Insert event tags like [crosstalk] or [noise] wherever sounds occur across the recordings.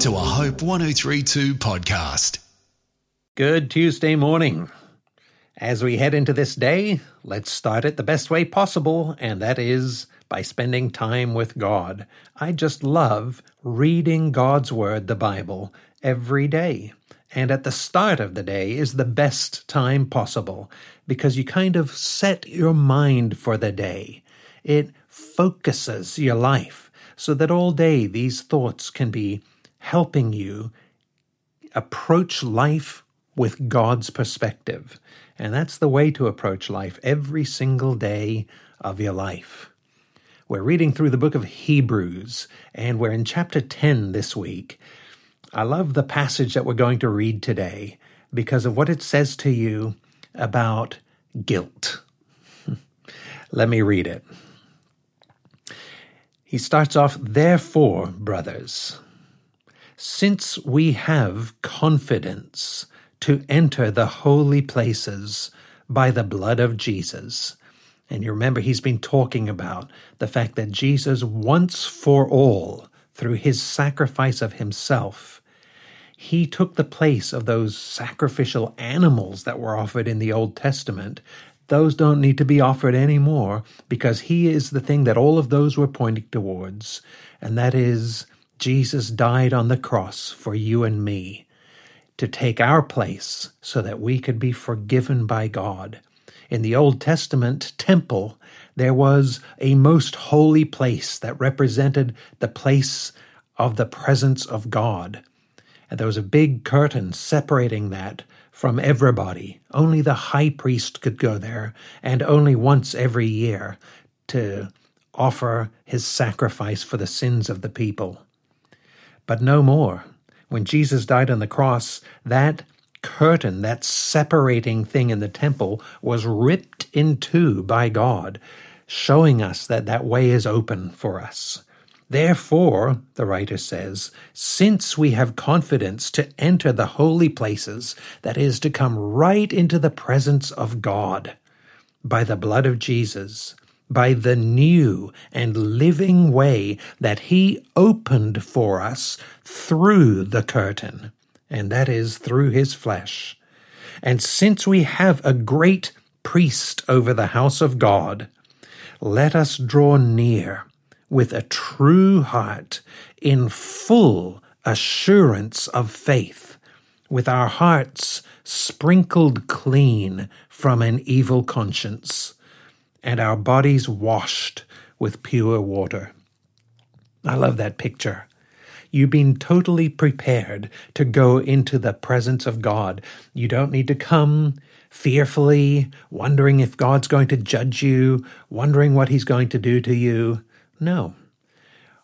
to a Hope 1032 podcast. Good Tuesday morning. As we head into this day, let's start it the best way possible, and that is by spending time with God. I just love reading God's Word, the Bible, every day. And at the start of the day is the best time possible because you kind of set your mind for the day. It focuses your life so that all day these thoughts can be helping you approach life with God's perspective. And that's the way to approach life every single day of your life. We're reading through the book of Hebrews, and we're in chapter 10 this week. I love the passage that we're going to read today because of what it says to you about guilt. [laughs] Let me read it. He starts off, Therefore, brothers, since we have confidence to enter the holy places by the blood of Jesus. And you remember, he's been talking about the fact that Jesus, once for all, through his sacrifice of himself, he took the place of those sacrificial animals that were offered in the Old Testament. Those don't need to be offered anymore because he is the thing that all of those were pointing towards, and that is Jesus died on the cross for you and me to take our place so that we could be forgiven by God. In the Old Testament temple, there was a most holy place that represented the place of the presence of God. And there was a big curtain separating that from everybody. Only the high priest could go there, and only once every year to offer his sacrifice for the sins of the people but no more. When Jesus died on the cross, that curtain, that separating thing in the temple, was ripped in two by God, showing us that that way is open for us. Therefore, the writer says, since we have confidence to enter the holy places, that is, to come right into the presence of God by the blood of Jesus, by the new and living way that He opened for us through the curtain, and that is through His flesh. And since we have a great priest over the house of God, let us draw near with a true heart in full assurance of faith, with our hearts sprinkled clean from an evil conscience and our bodies washed with pure water. I love that picture. You've been totally prepared to go into the presence of God. You don't need to come fearfully, wondering if God's going to judge you, wondering what He's going to do to you. No.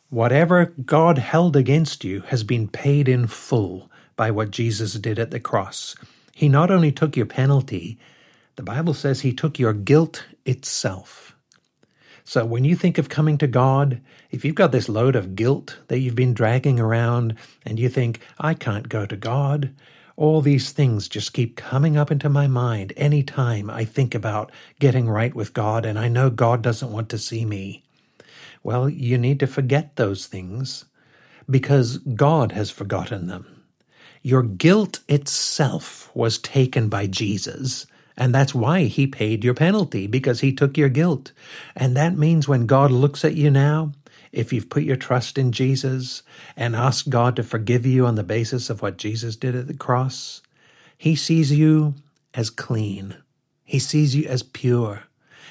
Whatever God held against you has been paid in full by what Jesus did at the cross. He not only took your penalty, the Bible says he took your guilt itself. So when you think of coming to God, if you've got this load of guilt that you've been dragging around and you think, I can't go to God, all these things just keep coming up into my mind any time I think about getting right with God and I know God doesn't want to see me. Well, you need to forget those things because God has forgotten them. Your guilt itself was taken by Jesus and that's why he paid your penalty, because he took your guilt. And that means when God looks at you now, if you've put your trust in Jesus and asked God to forgive you on the basis of what Jesus did at the cross, he sees you as clean. He sees you as pure.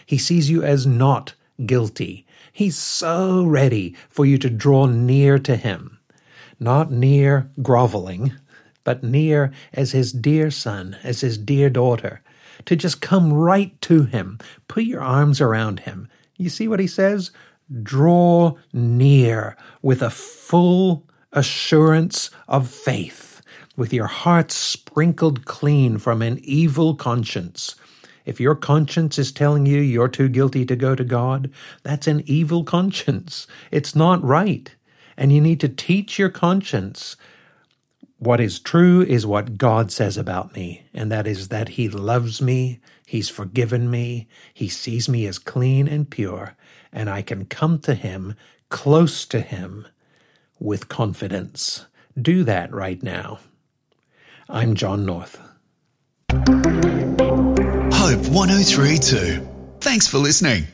He sees you as not guilty. He's so ready for you to draw near to him, not near groveling, but near as his dear son, as his dear daughter, to just come right to him. Put your arms around him. You see what he says? Draw near with a full assurance of faith, with your heart sprinkled clean from an evil conscience. If your conscience is telling you you're too guilty to go to God, that's an evil conscience. It's not right. And you need to teach your conscience what is true is what God says about me, and that is that He loves me, He's forgiven me, He sees me as clean and pure, and I can come to Him, close to Him, with confidence, do that right now. I'm John North. Hope 1032. Thanks for listening.